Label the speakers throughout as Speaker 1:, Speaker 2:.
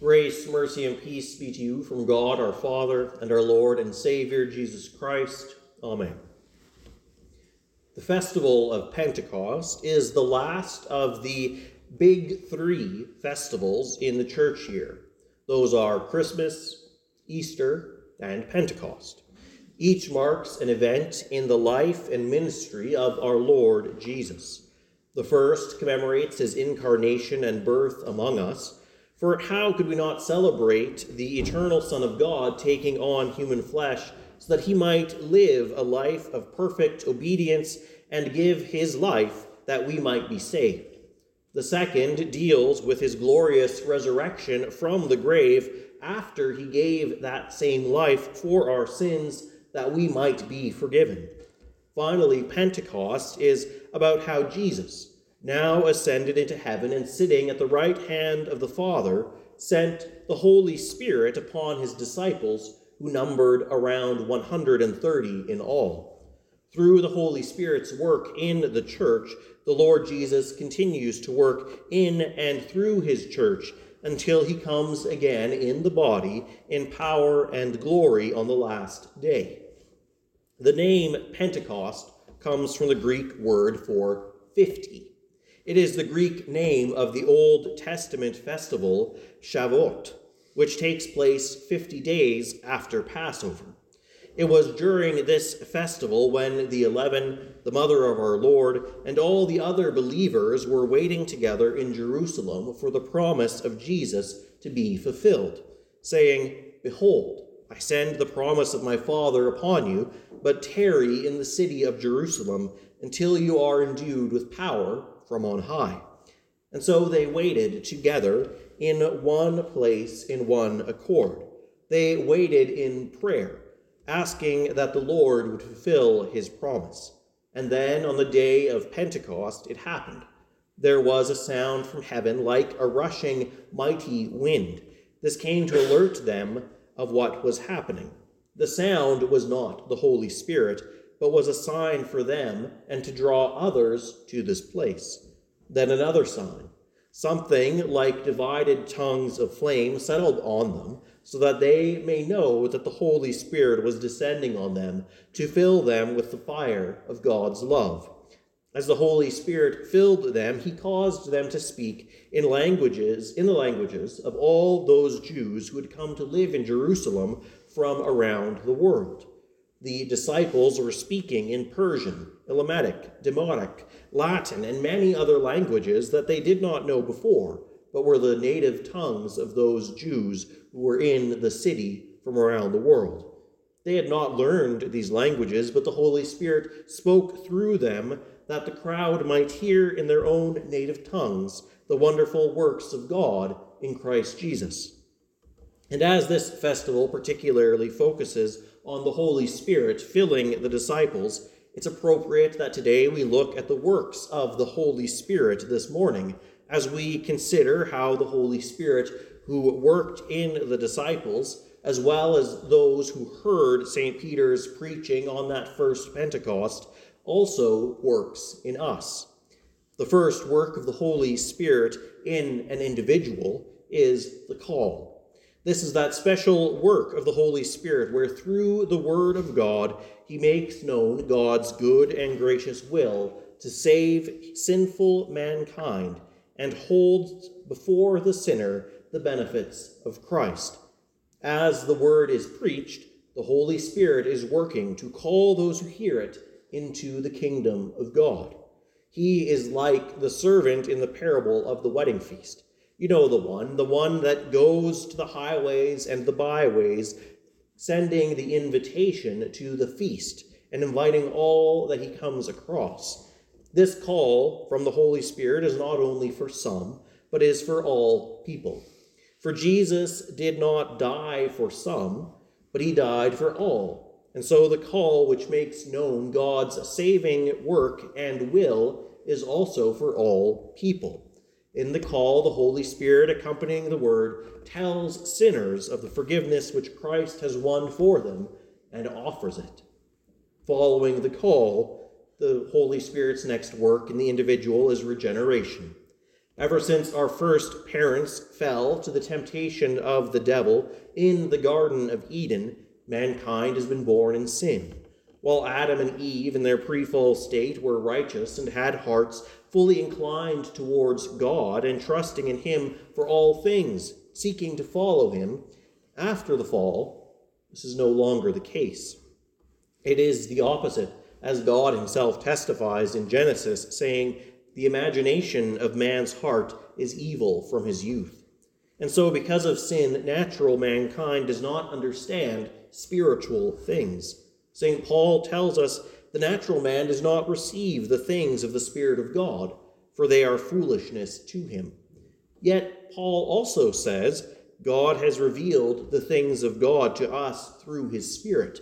Speaker 1: Grace, mercy, and peace be to you from God our Father and our Lord and Savior Jesus Christ. Amen. The festival of Pentecost is the last of the big three festivals in the church year. Those are Christmas, Easter, and Pentecost. Each marks an event in the life and ministry of our Lord Jesus. The first commemorates his incarnation and birth among us for how could we not celebrate the eternal Son of God taking on human flesh so that he might live a life of perfect obedience and give his life that we might be saved? The second deals with his glorious resurrection from the grave after he gave that same life for our sins that we might be forgiven. Finally, Pentecost is about how Jesus, now ascended into heaven and sitting at the right hand of the Father, sent the Holy Spirit upon his disciples, who numbered around 130 in all. Through the Holy Spirit's work in the church, the Lord Jesus continues to work in and through his church until he comes again in the body in power and glory on the last day. The name Pentecost comes from the Greek word for 50. It is the Greek name of the Old Testament festival, Shavuot, which takes place 50 days after Passover. It was during this festival when the eleven, the mother of our Lord, and all the other believers were waiting together in Jerusalem for the promise of Jesus to be fulfilled, saying, Behold, I send the promise of my Father upon you, but tarry in the city of Jerusalem until you are endued with power from on high. And so they waited together in one place in one accord. They waited in prayer, asking that the Lord would fulfill his promise. And then on the day of Pentecost, it happened. There was a sound from heaven like a rushing mighty wind. This came to alert them of what was happening. The sound was not the Holy Spirit but was a sign for them and to draw others to this place. Then another sign. Something like divided tongues of flame settled on them, so that they may know that the Holy Spirit was descending on them to fill them with the fire of God's love. As the Holy Spirit filled them, he caused them to speak in languages, in the languages of all those Jews who had come to live in Jerusalem from around the world the disciples were speaking in Persian, Elamitic, Demotic, Latin, and many other languages that they did not know before, but were the native tongues of those Jews who were in the city from around the world. They had not learned these languages, but the Holy Spirit spoke through them that the crowd might hear in their own native tongues the wonderful works of God in Christ Jesus. And as this festival particularly focuses on the Holy Spirit filling the disciples, it's appropriate that today we look at the works of the Holy Spirit this morning as we consider how the Holy Spirit, who worked in the disciples, as well as those who heard St. Peter's preaching on that first Pentecost, also works in us. The first work of the Holy Spirit in an individual is the call. This is that special work of the Holy Spirit where through the Word of God he makes known God's good and gracious will to save sinful mankind and holds before the sinner the benefits of Christ. As the Word is preached, the Holy Spirit is working to call those who hear it into the kingdom of God. He is like the servant in the parable of the wedding feast. You know the one, the one that goes to the highways and the byways, sending the invitation to the feast and inviting all that he comes across. This call from the Holy Spirit is not only for some, but is for all people. For Jesus did not die for some, but he died for all. And so the call which makes known God's saving work and will is also for all people. In the call, the Holy Spirit, accompanying the word, tells sinners of the forgiveness which Christ has won for them and offers it. Following the call, the Holy Spirit's next work in the individual is regeneration. Ever since our first parents fell to the temptation of the devil in the Garden of Eden, mankind has been born in sin. While Adam and Eve, in their pre fall state, were righteous and had hearts fully inclined towards God and trusting in Him for all things, seeking to follow Him, after the fall, this is no longer the case. It is the opposite, as God Himself testifies in Genesis, saying, The imagination of man's heart is evil from his youth. And so, because of sin, natural mankind does not understand spiritual things. St. Paul tells us the natural man does not receive the things of the Spirit of God, for they are foolishness to him. Yet, Paul also says, God has revealed the things of God to us through his Spirit.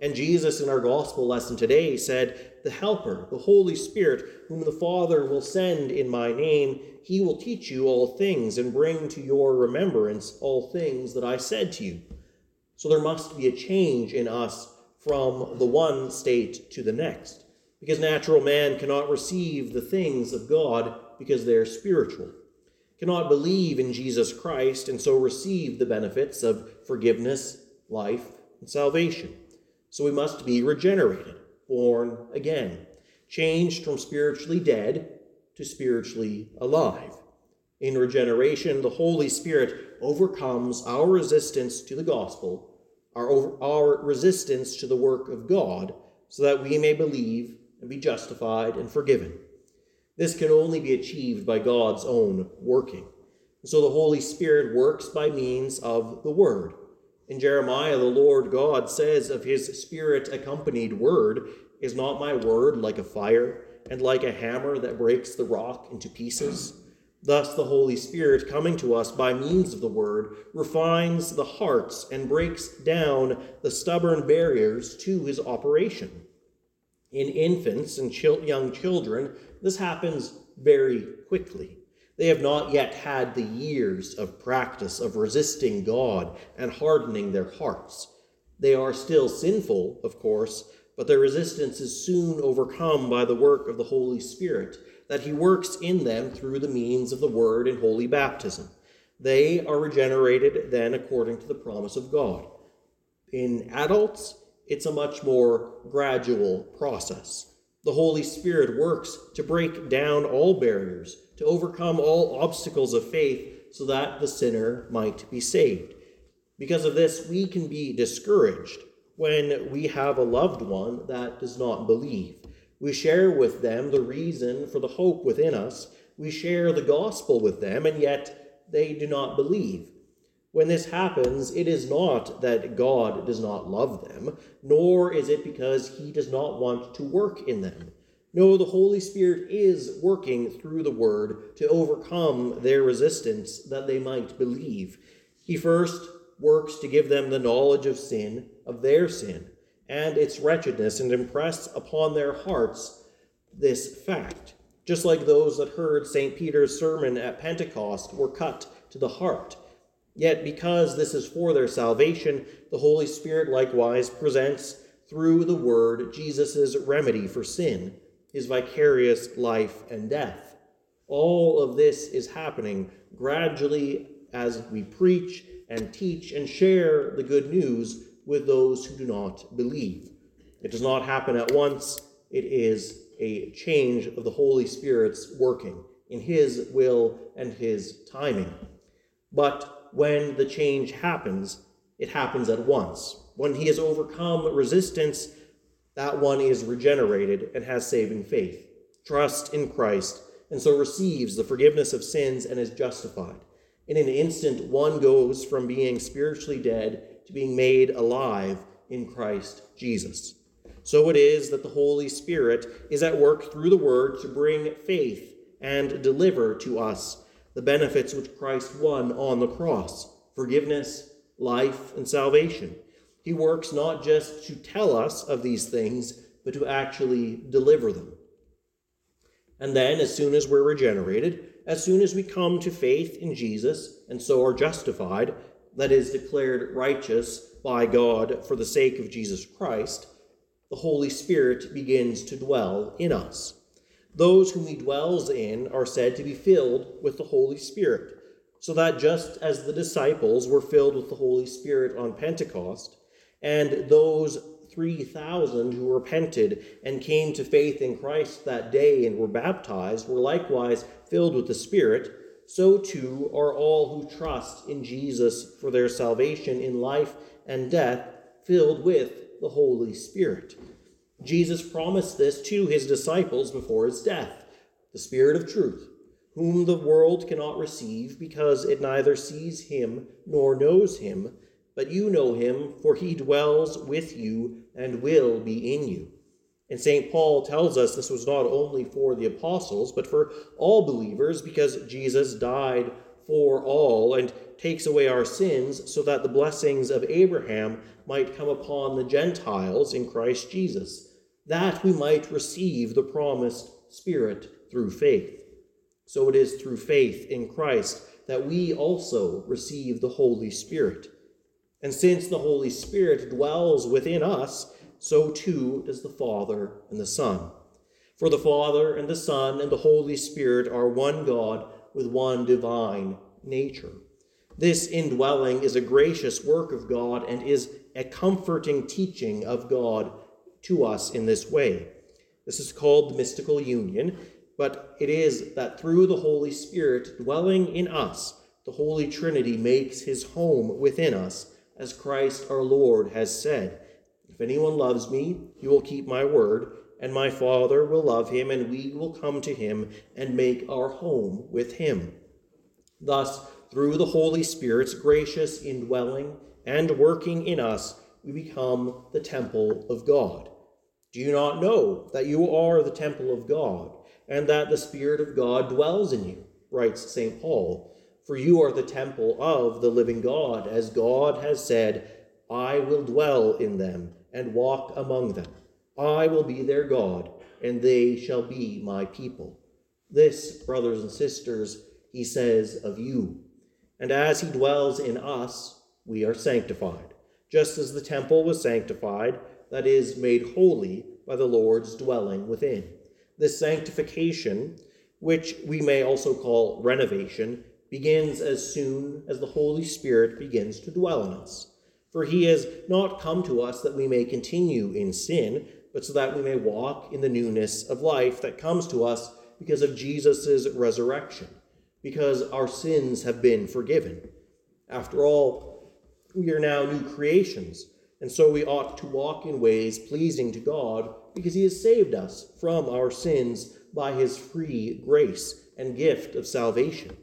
Speaker 1: And Jesus, in our gospel lesson today, said, The Helper, the Holy Spirit, whom the Father will send in my name, he will teach you all things and bring to your remembrance all things that I said to you. So there must be a change in us from the one state to the next, because natural man cannot receive the things of God because they are spiritual, cannot believe in Jesus Christ and so receive the benefits of forgiveness, life, and salvation. So we must be regenerated, born again, changed from spiritually dead to spiritually alive. In regeneration, the Holy Spirit overcomes our resistance to the gospel our, our resistance to the work of God, so that we may believe and be justified and forgiven. This can only be achieved by God's own working. And so the Holy Spirit works by means of the Word. In Jeremiah, the Lord God says of his Spirit accompanied word, Is not my word like a fire, and like a hammer that breaks the rock into pieces? Thus, the Holy Spirit, coming to us by means of the Word, refines the hearts and breaks down the stubborn barriers to his operation. In infants and young children, this happens very quickly. They have not yet had the years of practice of resisting God and hardening their hearts. They are still sinful, of course, but their resistance is soon overcome by the work of the Holy Spirit that he works in them through the means of the word and holy baptism. They are regenerated then according to the promise of God. In adults, it's a much more gradual process. The Holy Spirit works to break down all barriers, to overcome all obstacles of faith, so that the sinner might be saved. Because of this, we can be discouraged when we have a loved one that does not believe. We share with them the reason for the hope within us. We share the gospel with them, and yet they do not believe. When this happens, it is not that God does not love them, nor is it because he does not want to work in them. No, the Holy Spirit is working through the Word to overcome their resistance that they might believe. He first works to give them the knowledge of sin, of their sin and its wretchedness and impress upon their hearts this fact. Just like those that heard St. Peter's sermon at Pentecost were cut to the heart. Yet, because this is for their salvation, the Holy Spirit likewise presents through the Word Jesus' remedy for sin, his vicarious life and death. All of this is happening gradually as we preach and teach and share the good news with those who do not believe. It does not happen at once, it is a change of the Holy Spirit's working in His will and His timing. But when the change happens, it happens at once. When He has overcome resistance, that one is regenerated and has saving faith, trust in Christ, and so receives the forgiveness of sins and is justified. In an instant, one goes from being spiritually dead to being made alive in Christ Jesus. So it is that the Holy Spirit is at work through the Word to bring faith and deliver to us the benefits which Christ won on the cross forgiveness, life, and salvation. He works not just to tell us of these things, but to actually deliver them. And then, as soon as we're regenerated, as soon as we come to faith in Jesus and so are justified, that is declared righteous by God for the sake of Jesus Christ, the Holy Spirit begins to dwell in us. those whom he dwells in are said to be filled with the Holy Spirit, so that just as the disciples were filled with the Holy Spirit on Pentecost, and those 3,000 who repented and came to faith in Christ that day and were baptized were likewise filled with the Spirit, so too are all who trust in Jesus for their salvation in life and death filled with the Holy Spirit. Jesus promised this to his disciples before his death the Spirit of truth, whom the world cannot receive because it neither sees him nor knows him, but you know him, for he dwells with you and will be in you. And St. Paul tells us this was not only for the apostles, but for all believers, because Jesus died for all and takes away our sins so that the blessings of Abraham might come upon the Gentiles in Christ Jesus, that we might receive the promised Spirit through faith. So it is through faith in Christ that we also receive the Holy Spirit. And since the Holy Spirit dwells within us, so too does the Father and the Son. For the Father and the Son and the Holy Spirit are one God with one divine nature. This indwelling is a gracious work of God and is a comforting teaching of God to us in this way. This is called the mystical union, but it is that through the Holy Spirit dwelling in us, the Holy Trinity makes his home within us, as Christ our Lord has said If anyone loves me, he will keep my word, and my Father will love him, and we will come to him and make our home with him. Thus, through the Holy Spirit's gracious indwelling and working in us, we become the temple of God. Do you not know that you are the temple of God, and that the Spirit of God dwells in you? writes St. Paul. For you are the temple of the living God, as God has said, I will dwell in them and walk among them. I will be their God, and they shall be my people. This, brothers and sisters, he says of you. And as he dwells in us, we are sanctified, just as the temple was sanctified, that is, made holy by the Lord's dwelling within. This sanctification, which we may also call renovation, begins as soon as the Holy Spirit begins to dwell in us. For he has not come to us that we may continue in sin, but so that we may walk in the newness of life that comes to us because of Jesus' resurrection because our sins have been forgiven. After all, we are now new creations, and so we ought to walk in ways pleasing to God because He has saved us from our sins by His free grace and gift of salvation.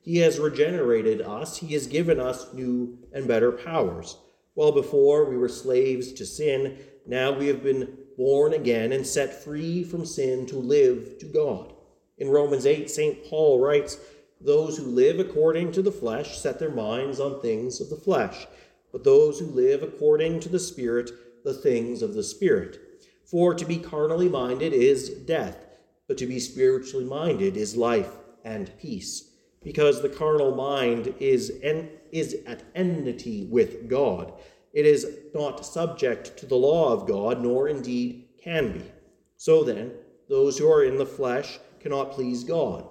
Speaker 1: He has regenerated us, He has given us new and better powers. While before we were slaves to sin, now we have been born again and set free from sin to live to God. In Romans 8, St. Paul writes, those who live according to the flesh set their minds on things of the flesh, but those who live according to the Spirit, the things of the Spirit. For to be carnally minded is death, but to be spiritually minded is life and peace. Because the carnal mind is, en- is at enmity with God. It is not subject to the law of God, nor indeed can be. So then, those who are in the flesh cannot please God.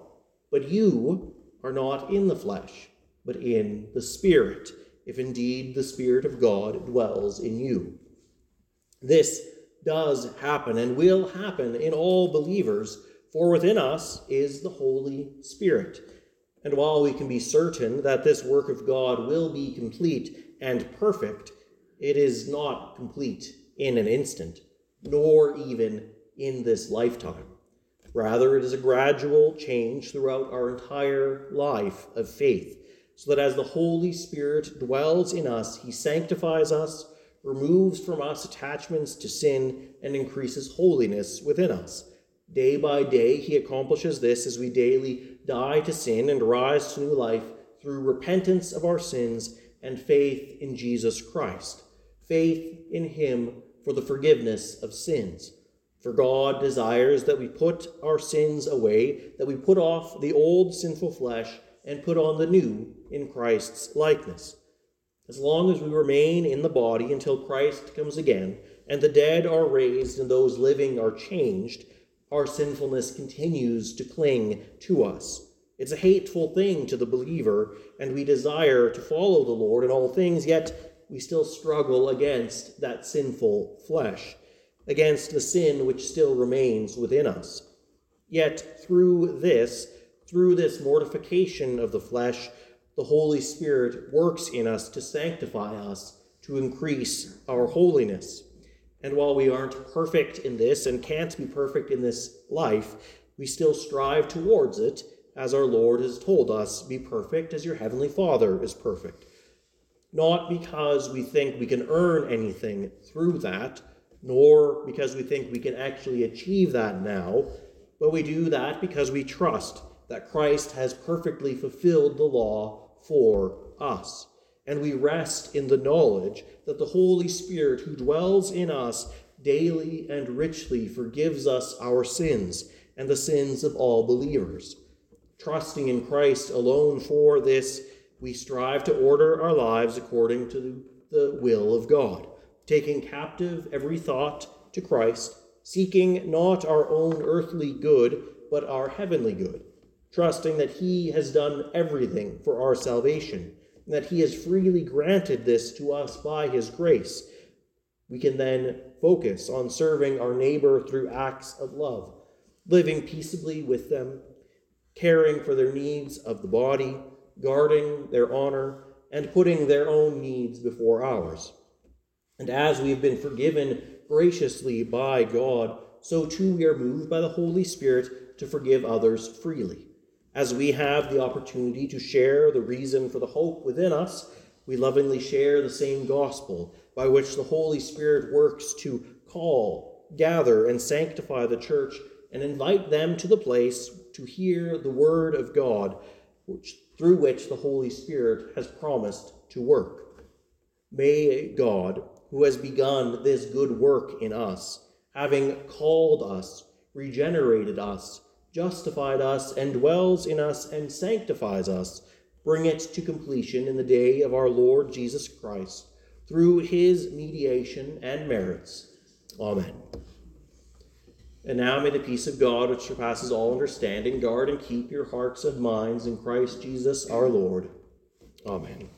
Speaker 1: But you are not in the flesh, but in the Spirit, if indeed the Spirit of God dwells in you. This does happen and will happen in all believers, for within us is the Holy Spirit. And while we can be certain that this work of God will be complete and perfect, it is not complete in an instant, nor even in this lifetime. Rather, it is a gradual change throughout our entire life of faith, so that as the Holy Spirit dwells in us, he sanctifies us, removes from us attachments to sin, and increases holiness within us. Day by day, he accomplishes this as we daily die to sin and rise to new life through repentance of our sins and faith in Jesus Christ, faith in him for the forgiveness of sins. For God desires that we put our sins away, that we put off the old sinful flesh and put on the new in Christ's likeness. As long as we remain in the body until Christ comes again, and the dead are raised and those living are changed, our sinfulness continues to cling to us. It's a hateful thing to the believer, and we desire to follow the Lord in all things, yet we still struggle against that sinful flesh, against the sin which still remains within us. Yet through this, through this mortification of the flesh, the Holy Spirit works in us to sanctify us, to increase our holiness. And while we aren't perfect in this and can't be perfect in this life, we still strive towards it, as our Lord has told us be perfect as your heavenly Father is perfect. Not because we think we can earn anything through that, nor because we think we can actually achieve that now, but we do that because we trust that Christ has perfectly fulfilled the law for us and we rest in the knowledge that the Holy Spirit who dwells in us daily and richly forgives us our sins and the sins of all believers. Trusting in Christ alone for this, we strive to order our lives according to the will of God, taking captive every thought to Christ, seeking not our own earthly good, but our heavenly good, trusting that He has done everything for our salvation that He has freely granted this to us by His grace. We can then focus on serving our neighbor through acts of love, living peaceably with them, caring for their needs of the body, guarding their honor, and putting their own needs before ours. And as we have been forgiven graciously by God, so too we are moved by the Holy Spirit to forgive others freely. As we have the opportunity to share the reason for the hope within us, we lovingly share the same gospel by which the Holy Spirit works to call, gather, and sanctify the church and invite them to the place to hear the word of God, which, through which the Holy Spirit has promised to work. May God, who has begun this good work in us, having called us, regenerated us, justified us, and dwells in us and sanctifies us, bring it to completion in the day of our Lord Jesus Christ, through his mediation and merits. Amen. And now may the peace of God, which surpasses all understanding, guard and keep your hearts and minds in Christ Jesus our Lord. Amen.